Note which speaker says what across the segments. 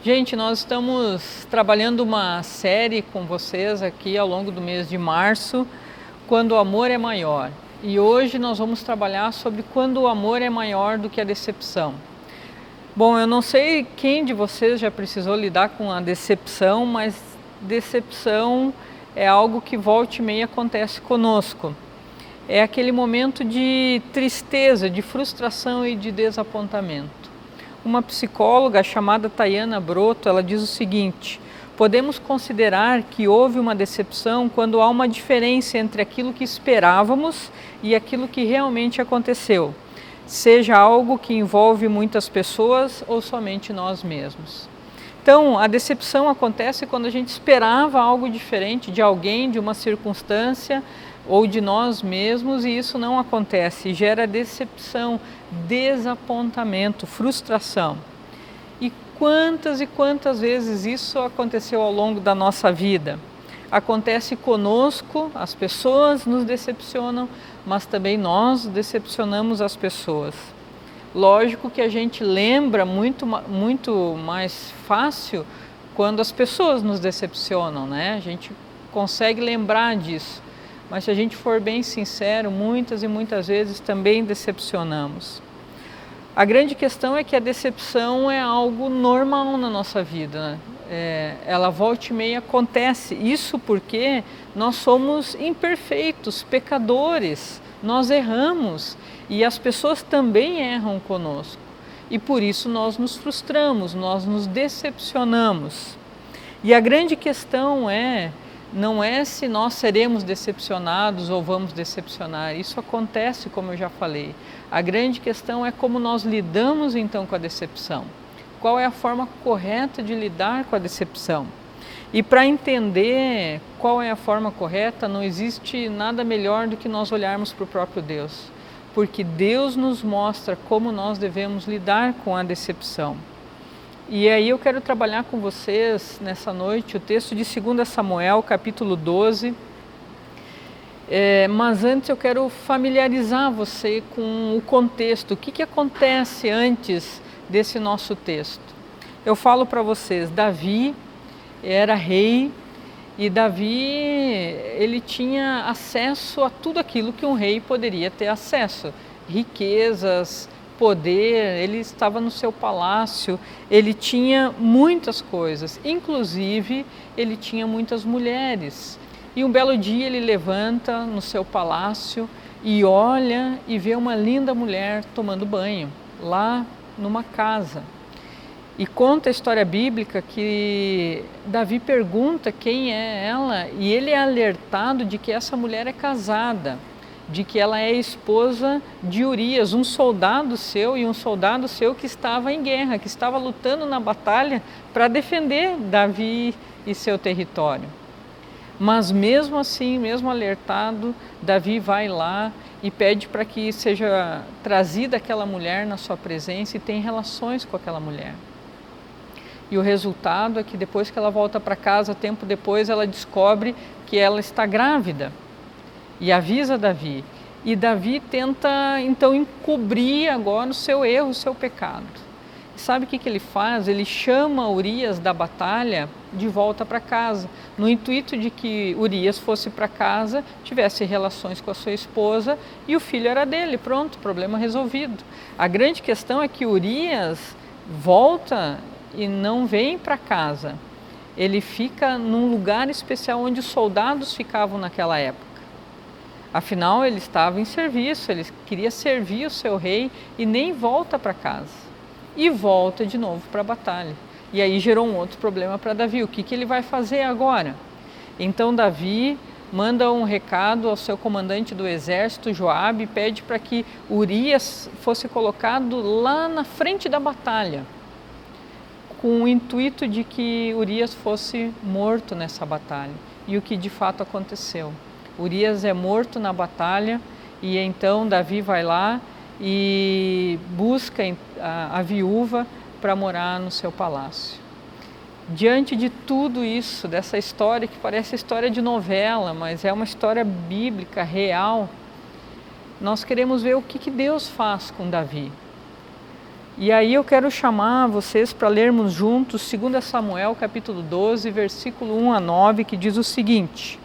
Speaker 1: Gente, nós estamos trabalhando uma série com vocês aqui ao longo do mês de março, quando o amor é maior. E hoje nós vamos trabalhar sobre quando o amor é maior do que a decepção. Bom, eu não sei quem de vocês já precisou lidar com a decepção, mas decepção é algo que volta e meia acontece conosco. É aquele momento de tristeza, de frustração e de desapontamento. Uma psicóloga chamada Tayana Broto, ela diz o seguinte: podemos considerar que houve uma decepção quando há uma diferença entre aquilo que esperávamos e aquilo que realmente aconteceu, seja algo que envolve muitas pessoas ou somente nós mesmos. Então, a decepção acontece quando a gente esperava algo diferente de alguém, de uma circunstância, ou de nós mesmos e isso não acontece, gera decepção, desapontamento, frustração. E quantas e quantas vezes isso aconteceu ao longo da nossa vida? Acontece conosco, as pessoas nos decepcionam, mas também nós decepcionamos as pessoas. Lógico que a gente lembra muito, muito mais fácil quando as pessoas nos decepcionam, né? A gente consegue lembrar disso. Mas se a gente for bem sincero, muitas e muitas vezes também decepcionamos. A grande questão é que a decepção é algo normal na nossa vida. Né? É, ela volta e meia acontece. Isso porque nós somos imperfeitos, pecadores, nós erramos e as pessoas também erram conosco. E por isso nós nos frustramos, nós nos decepcionamos. E a grande questão é não é se nós seremos decepcionados ou vamos decepcionar. Isso acontece, como eu já falei. A grande questão é como nós lidamos então com a decepção. Qual é a forma correta de lidar com a decepção? E para entender qual é a forma correta, não existe nada melhor do que nós olharmos para o próprio Deus, porque Deus nos mostra como nós devemos lidar com a decepção. E aí eu quero trabalhar com vocês nessa noite o texto de 2 Samuel, capítulo 12. É, mas antes eu quero familiarizar você com o contexto, o que, que acontece antes desse nosso texto. Eu falo para vocês, Davi era rei e Davi ele tinha acesso a tudo aquilo que um rei poderia ter acesso, riquezas, poder, ele estava no seu palácio, ele tinha muitas coisas, inclusive ele tinha muitas mulheres. E um belo dia ele levanta no seu palácio e olha e vê uma linda mulher tomando banho lá numa casa. E conta a história bíblica que Davi pergunta quem é ela e ele é alertado de que essa mulher é casada de que ela é esposa de Urias, um soldado seu e um soldado seu que estava em guerra, que estava lutando na batalha para defender Davi e seu território. Mas mesmo assim, mesmo alertado, Davi vai lá e pede para que seja trazida aquela mulher na sua presença e tem relações com aquela mulher. E o resultado é que depois que ela volta para casa, tempo depois, ela descobre que ela está grávida e avisa Davi. E Davi tenta então encobrir agora o seu erro, o seu pecado. Sabe o que, que ele faz? Ele chama Urias da batalha de volta para casa, no intuito de que Urias fosse para casa, tivesse relações com a sua esposa e o filho era dele. Pronto, problema resolvido. A grande questão é que Urias volta e não vem para casa. Ele fica num lugar especial onde os soldados ficavam naquela época. Afinal, ele estava em serviço, ele queria servir o seu rei e nem volta para casa. E volta de novo para a batalha. E aí gerou um outro problema para Davi. O que, que ele vai fazer agora? Então, Davi manda um recado ao seu comandante do exército, Joabe, e pede para que Urias fosse colocado lá na frente da batalha, com o intuito de que Urias fosse morto nessa batalha. E o que de fato aconteceu. Urias é morto na batalha e então Davi vai lá e busca a, viúva para morar no seu palácio. Diante de tudo isso, dessa história que parece história de novela, mas é uma história bíblica, real, nós queremos ver o que, que Deus faz com Davi. E aí eu quero chamar vocês para lermos juntos 2 Samuel capítulo 12, versículo 1 a 9, que diz o seguinte: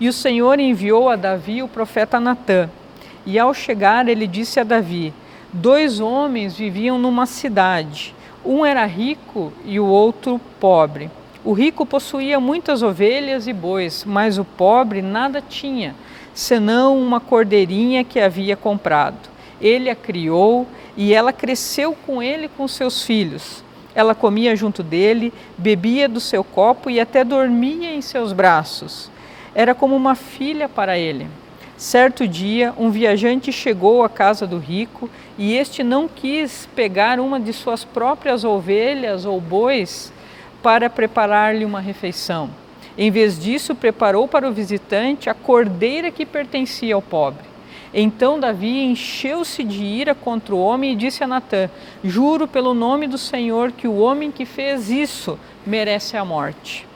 Speaker 1: E o Senhor enviou a Davi o profeta Natã, e ao chegar ele disse a Davi: Dois homens viviam numa cidade, um era rico e o outro pobre. O rico possuía muitas ovelhas e bois, mas o pobre nada tinha, senão uma cordeirinha que havia comprado. Ele a criou e ela cresceu com ele com seus filhos. Ela comia junto dele, bebia do seu copo e até dormia em seus braços. Era como uma filha para ele. Certo dia, um viajante chegou à casa do rico e este não quis pegar uma de suas próprias ovelhas ou bois para preparar-lhe uma refeição. Em vez disso, preparou para o visitante a cordeira que pertencia ao pobre. Então Davi encheu-se de ira contra o homem e disse a Natã: Juro pelo nome do Senhor que o homem que fez isso merece a morte.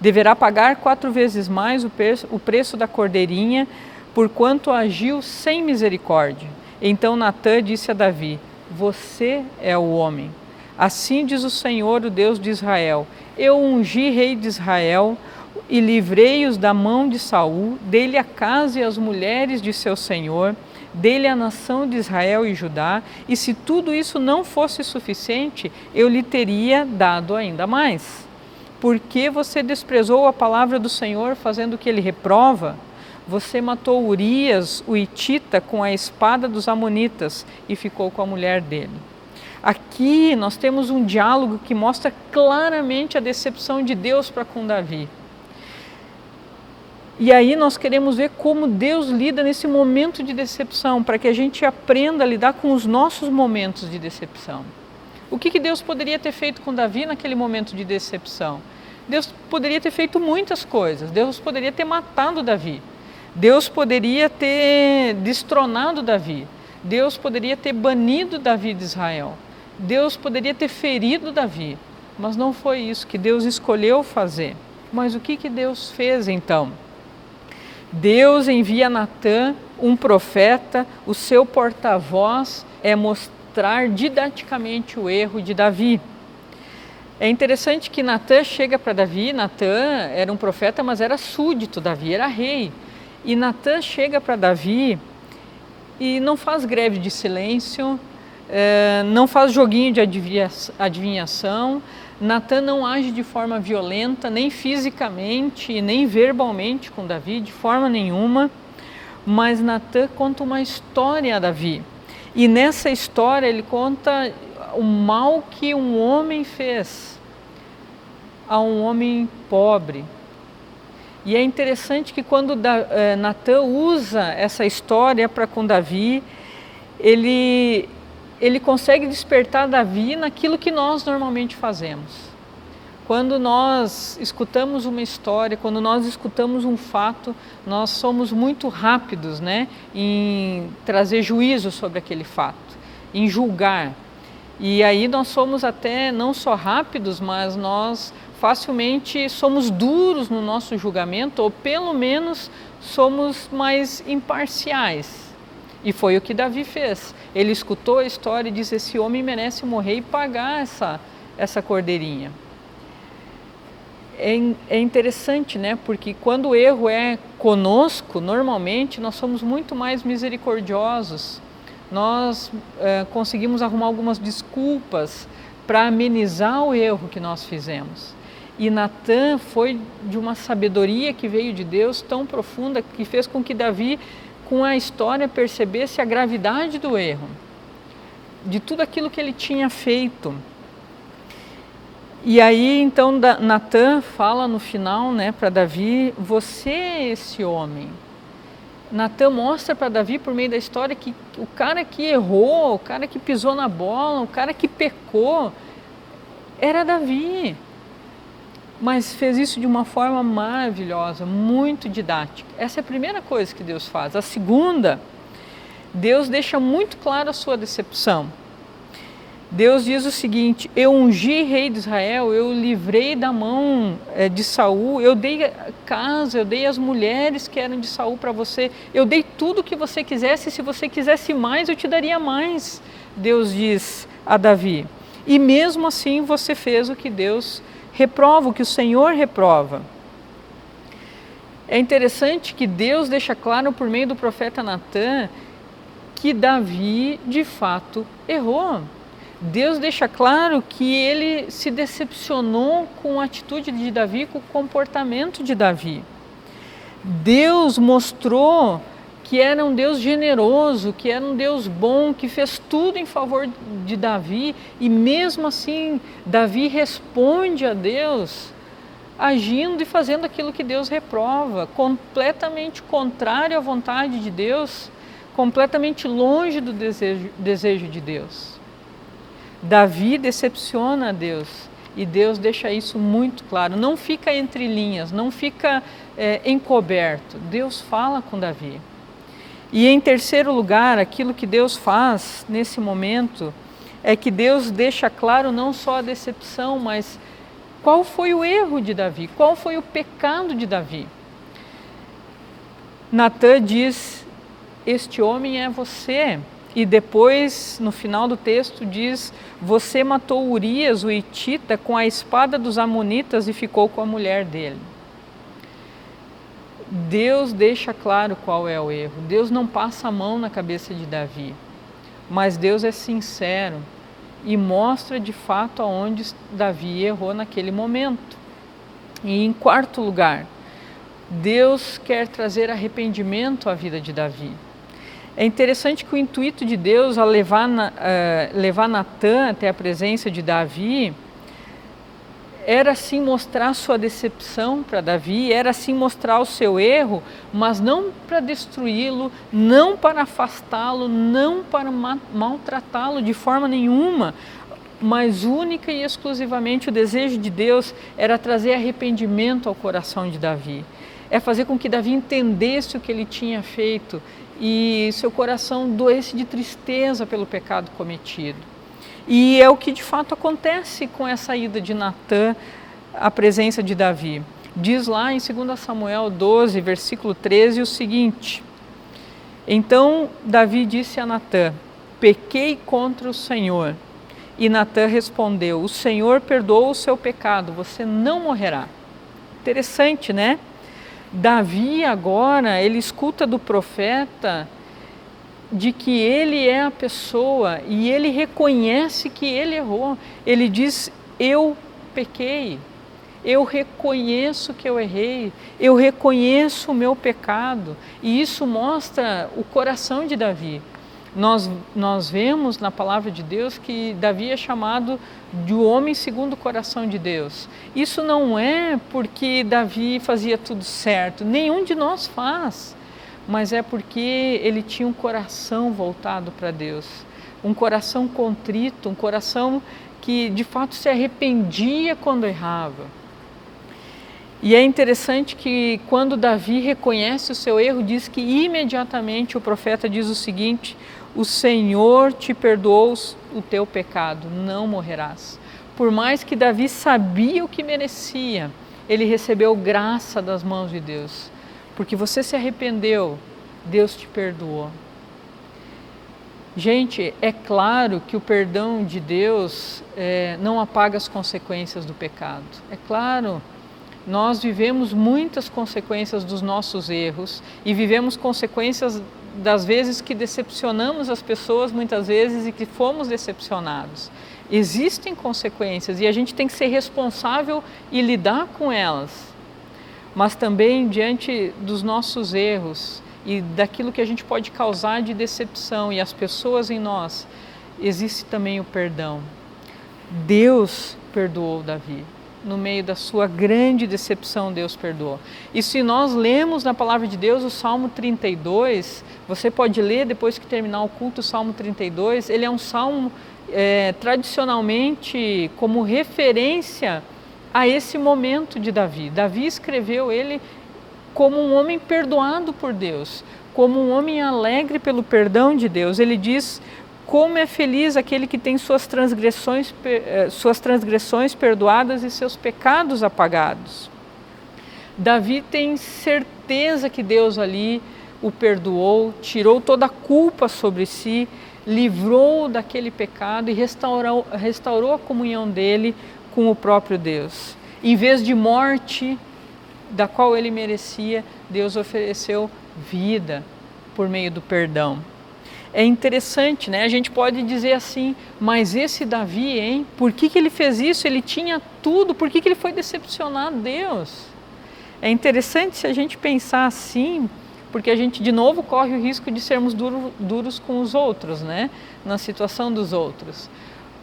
Speaker 1: Deverá pagar quatro vezes mais o preço da cordeirinha, porquanto agiu sem misericórdia. Então Natã disse a Davi: Você é o homem. Assim diz o Senhor, o Deus de Israel: Eu ungi rei de Israel e livrei-os da mão de Saul, dele a casa e as mulheres de seu senhor, dele a nação de Israel e Judá, e se tudo isso não fosse suficiente, eu lhe teria dado ainda mais. Porque você desprezou a palavra do Senhor, fazendo o que ele reprova? Você matou Urias, o Itita, com a espada dos Amonitas e ficou com a mulher dele. Aqui nós temos um diálogo que mostra claramente a decepção de Deus para com Davi. E aí nós queremos ver como Deus lida nesse momento de decepção, para que a gente aprenda a lidar com os nossos momentos de decepção. O que, que Deus poderia ter feito com Davi naquele momento de decepção? Deus poderia ter feito muitas coisas. Deus poderia ter matado Davi. Deus poderia ter destronado Davi. Deus poderia ter banido Davi de Israel. Deus poderia ter ferido Davi. Mas não foi isso que Deus escolheu fazer. Mas o que, que Deus fez então? Deus envia Natã, um profeta, o seu porta-voz é mostrar didaticamente o erro de Davi. É interessante que Natã chega para Davi, Natã era um profeta, mas era súdito, Davi era rei. E Natã chega para Davi e não faz greve de silêncio, eh, não faz joguinho de adivinhação, Natan não age de forma violenta, nem fisicamente, nem verbalmente com Davi, de forma nenhuma, mas Natan conta uma história a Davi. E nessa história ele conta o mal que um homem fez a um homem pobre. E é interessante que quando eh, Natan usa essa história para com Davi, ele ele consegue despertar Davi naquilo que nós normalmente fazemos. Quando nós escutamos uma história, quando nós escutamos um fato, nós somos muito rápidos né, em trazer juízo sobre aquele fato, em julgar. E aí nós somos até não só rápidos, mas nós facilmente somos duros no nosso julgamento, ou pelo menos somos mais imparciais. E foi o que Davi fez. Ele escutou a história e disse: Esse homem merece morrer e pagar essa, essa cordeirinha. É, é interessante, né? Porque quando o erro é conosco, normalmente nós somos muito mais misericordiosos. Nós é, conseguimos arrumar algumas desculpas para amenizar o erro que nós fizemos. E Natan foi de uma sabedoria que veio de Deus tão profunda que fez com que Davi com a história percebesse a gravidade do erro, de tudo aquilo que ele tinha feito. E aí então Natan fala no final, né, para Davi, você é esse homem. Natan mostra para Davi por meio da história que o cara que errou, o cara que pisou na bola, o cara que pecou era Davi mas fez isso de uma forma maravilhosa, muito didática. Essa é a primeira coisa que Deus faz. A segunda, Deus deixa muito claro a sua decepção. Deus diz o seguinte: Eu ungi rei de Israel, eu livrei da mão é, de Saul, eu dei casa, eu dei as mulheres que eram de Saul para você, eu dei tudo o que você quisesse, se você quisesse mais, eu te daria mais. Deus diz a Davi: E mesmo assim você fez o que Deus reprova, o que o Senhor reprova. É interessante que Deus deixa claro por meio do profeta Natan que Davi de fato errou. Deus deixa claro que ele se decepcionou com a atitude de Davi, com o comportamento de Davi. Deus mostrou que era um Deus generoso, que era um Deus bom, que fez tudo em favor de Davi e mesmo assim Davi responde a Deus agindo e fazendo aquilo que Deus reprova, completamente contrário à vontade de Deus, completamente longe do desejo, desejo de Deus. Davi decepciona Deus e Deus deixa isso muito claro. Não fica entre linhas, não fica é, encoberto. Deus fala com Davi. E em terceiro lugar, aquilo que Deus faz nesse momento é que Deus deixa claro não só a decepção, mas qual foi o erro de Davi? Qual foi o pecado de Davi? Natan diz: Este homem é você. E depois, no final do texto, diz: Você matou Urias, o Itita, com a espada dos Amonitas e ficou com a mulher dele. Deus deixa claro qual é o erro. Deus não passa a mão na cabeça de Davi. Mas Deus é sincero e mostra de fato aonde Davi errou naquele momento. E em quarto lugar, Deus quer trazer arrependimento à vida de Davi. É interessante que o intuito de Deus ao levar, uh, levar Natan até a presença de Davi era sim mostrar sua decepção para Davi, era sim mostrar o seu erro, mas não para destruí-lo, não para afastá-lo, não para maltratá-lo de forma nenhuma, mas única e exclusivamente o desejo de Deus era trazer arrependimento ao coração de Davi. É fazer com que Davi entendesse o que ele tinha feito e seu coração doesse de tristeza pelo pecado cometido. E é o que de fato acontece com essa ida de Natã à presença de Davi. Diz lá em 2 Samuel 12, versículo 13, o seguinte: Então Davi disse a Natã: Pequei contra o Senhor. E Natã respondeu: O Senhor perdoou o seu pecado, você não morrerá. Interessante, né? Davi agora, ele escuta do profeta de que ele é a pessoa e ele reconhece que ele errou. Ele diz: Eu pequei, eu reconheço que eu errei, eu reconheço o meu pecado. E isso mostra o coração de Davi. Nós, nós vemos na palavra de Deus que Davi é chamado de homem segundo o coração de Deus. Isso não é porque Davi fazia tudo certo, nenhum de nós faz mas é porque ele tinha um coração voltado para Deus, um coração contrito, um coração que de fato se arrependia quando errava. E é interessante que quando Davi reconhece o seu erro, diz que imediatamente o profeta diz o seguinte: O Senhor te perdoou o teu pecado, não morrerás. Por mais que Davi sabia o que merecia, ele recebeu graça das mãos de Deus porque você se arrependeu, Deus te perdoou. Gente, é claro que o perdão de Deus é, não apaga as consequências do pecado. É claro, nós vivemos muitas consequências dos nossos erros e vivemos consequências das vezes que decepcionamos as pessoas, muitas vezes, e que fomos decepcionados. Existem consequências e a gente tem que ser responsável e lidar com elas mas também diante dos nossos erros e daquilo que a gente pode causar de decepção e as pessoas em nós, existe também o perdão. Deus perdoou Davi. No meio da sua grande decepção, Deus perdoou. E se nós lemos na palavra de Deus o Salmo 32, você pode ler depois que terminar o culto o Salmo 32, ele é um salmo é, tradicionalmente como referência a esse momento de Davi. Davi escreveu ele como um homem perdoado por Deus, como um homem alegre pelo perdão de Deus. Ele diz: como é feliz aquele que tem suas transgressões, eh, suas transgressões perdoadas e seus pecados apagados. Davi tem certeza que Deus ali o perdoou, tirou toda a culpa sobre si, livrou daquele pecado e restaurou, restaurou a comunhão dele com o próprio Deus. Em vez de morte, da qual ele merecia, Deus ofereceu vida por meio do perdão. É interessante, né? A gente pode dizer assim, mas esse Davi, hein? Por que, que ele fez isso? Ele tinha tudo, por que, que ele foi decepcionar Deus? É interessante se a gente pensar assim, porque a gente de novo corre o risco de sermos duro, duros com os outros, né? Na situação dos outros.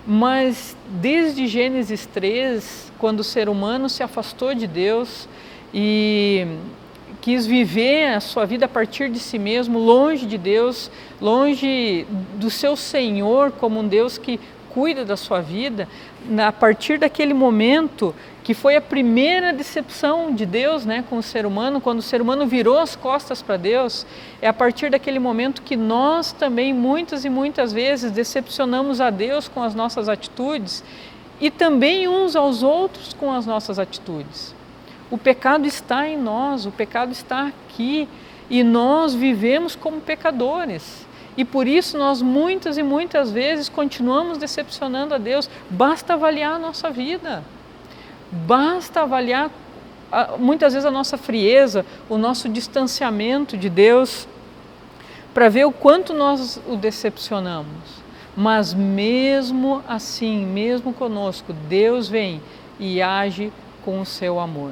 Speaker 1: Mas desde Gênesis 3, quando o ser humano se afastou de Deus e quis viver a sua vida a partir de si mesmo, longe de Deus, longe do seu Senhor como um Deus que cuida da sua vida, a partir daquele momento que foi a primeira decepção de Deus né, com o ser humano, quando o ser humano virou as costas para Deus, é a partir daquele momento que nós também, muitas e muitas vezes, decepcionamos a Deus com as nossas atitudes e também uns aos outros com as nossas atitudes. O pecado está em nós, o pecado está aqui e nós vivemos como pecadores. E por isso nós muitas e muitas vezes continuamos decepcionando a Deus. Basta avaliar a nossa vida. Basta avaliar muitas vezes a nossa frieza, o nosso distanciamento de Deus, para ver o quanto nós o decepcionamos. Mas mesmo assim, mesmo conosco, Deus vem e age com o seu amor.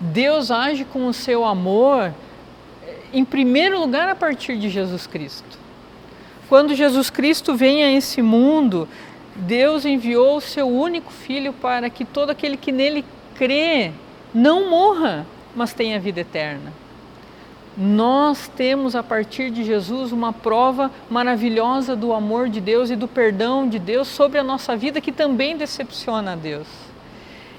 Speaker 1: Deus age com o seu amor, em primeiro lugar, a partir de Jesus Cristo. Quando Jesus Cristo vem a esse mundo, Deus enviou o seu único filho para que todo aquele que nele crê não morra, mas tenha vida eterna. Nós temos a partir de Jesus uma prova maravilhosa do amor de Deus e do perdão de Deus sobre a nossa vida que também decepciona a Deus.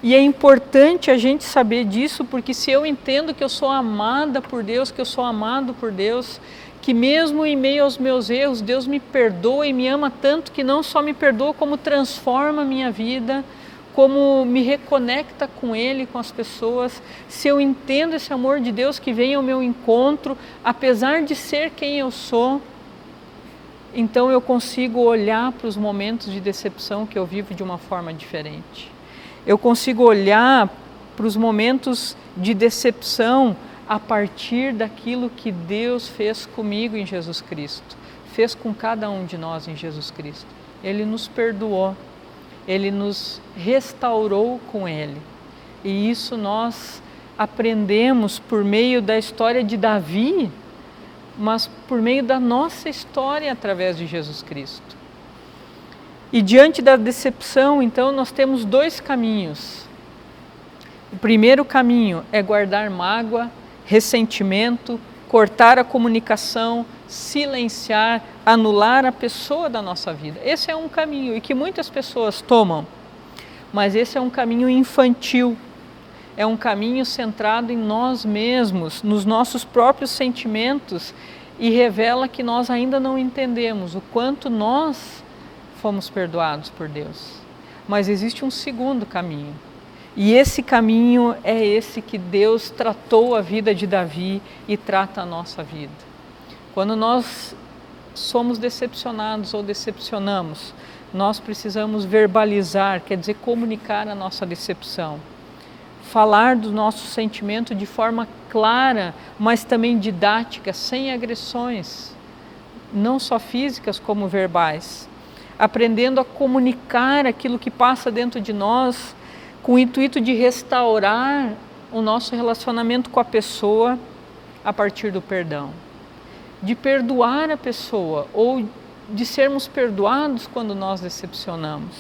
Speaker 1: E é importante a gente saber disso, porque se eu entendo que eu sou amada por Deus, que eu sou amado por Deus, que mesmo em meio aos meus erros, Deus me perdoa e me ama tanto que não só me perdoa, como transforma a minha vida, como me reconecta com Ele, com as pessoas. Se eu entendo esse amor de Deus que vem ao meu encontro, apesar de ser quem eu sou, então eu consigo olhar para os momentos de decepção que eu vivo de uma forma diferente. Eu consigo olhar para os momentos de decepção a partir daquilo que Deus fez comigo em Jesus Cristo, fez com cada um de nós em Jesus Cristo. Ele nos perdoou, ele nos restaurou com ele. E isso nós aprendemos por meio da história de Davi, mas por meio da nossa história através de Jesus Cristo. E diante da decepção, então, nós temos dois caminhos. O primeiro caminho é guardar mágoa ressentimento, cortar a comunicação, silenciar, anular a pessoa da nossa vida. Esse é um caminho e que muitas pessoas tomam, mas esse é um caminho infantil. É um caminho centrado em nós mesmos, nos nossos próprios sentimentos e revela que nós ainda não entendemos o quanto nós fomos perdoados por Deus. Mas existe um segundo caminho, e esse caminho é esse que Deus tratou a vida de Davi e trata a nossa vida. Quando nós somos decepcionados ou decepcionamos, nós precisamos verbalizar, quer dizer, comunicar a nossa decepção. Falar do nosso sentimento de forma clara, mas também didática, sem agressões, não só físicas como verbais. Aprendendo a comunicar aquilo que passa dentro de nós com o intuito de restaurar o nosso relacionamento com a pessoa a partir do perdão, de perdoar a pessoa ou de sermos perdoados quando nós decepcionamos.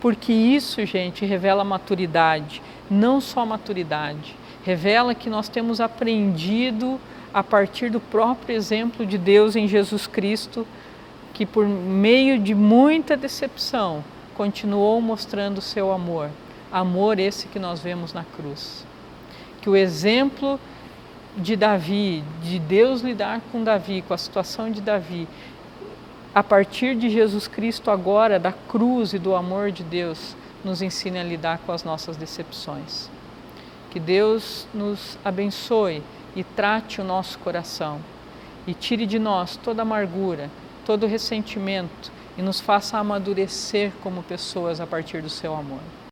Speaker 1: Porque isso, gente, revela maturidade, não só maturidade, revela que nós temos aprendido a partir do próprio exemplo de Deus em Jesus Cristo, que por meio de muita decepção continuou mostrando seu amor, amor esse que nós vemos na cruz. Que o exemplo de Davi, de Deus lidar com Davi, com a situação de Davi, a partir de Jesus Cristo agora, da cruz e do amor de Deus, nos ensine a lidar com as nossas decepções. Que Deus nos abençoe e trate o nosso coração e tire de nós toda amargura, todo ressentimento e nos faça amadurecer como pessoas a partir do seu amor.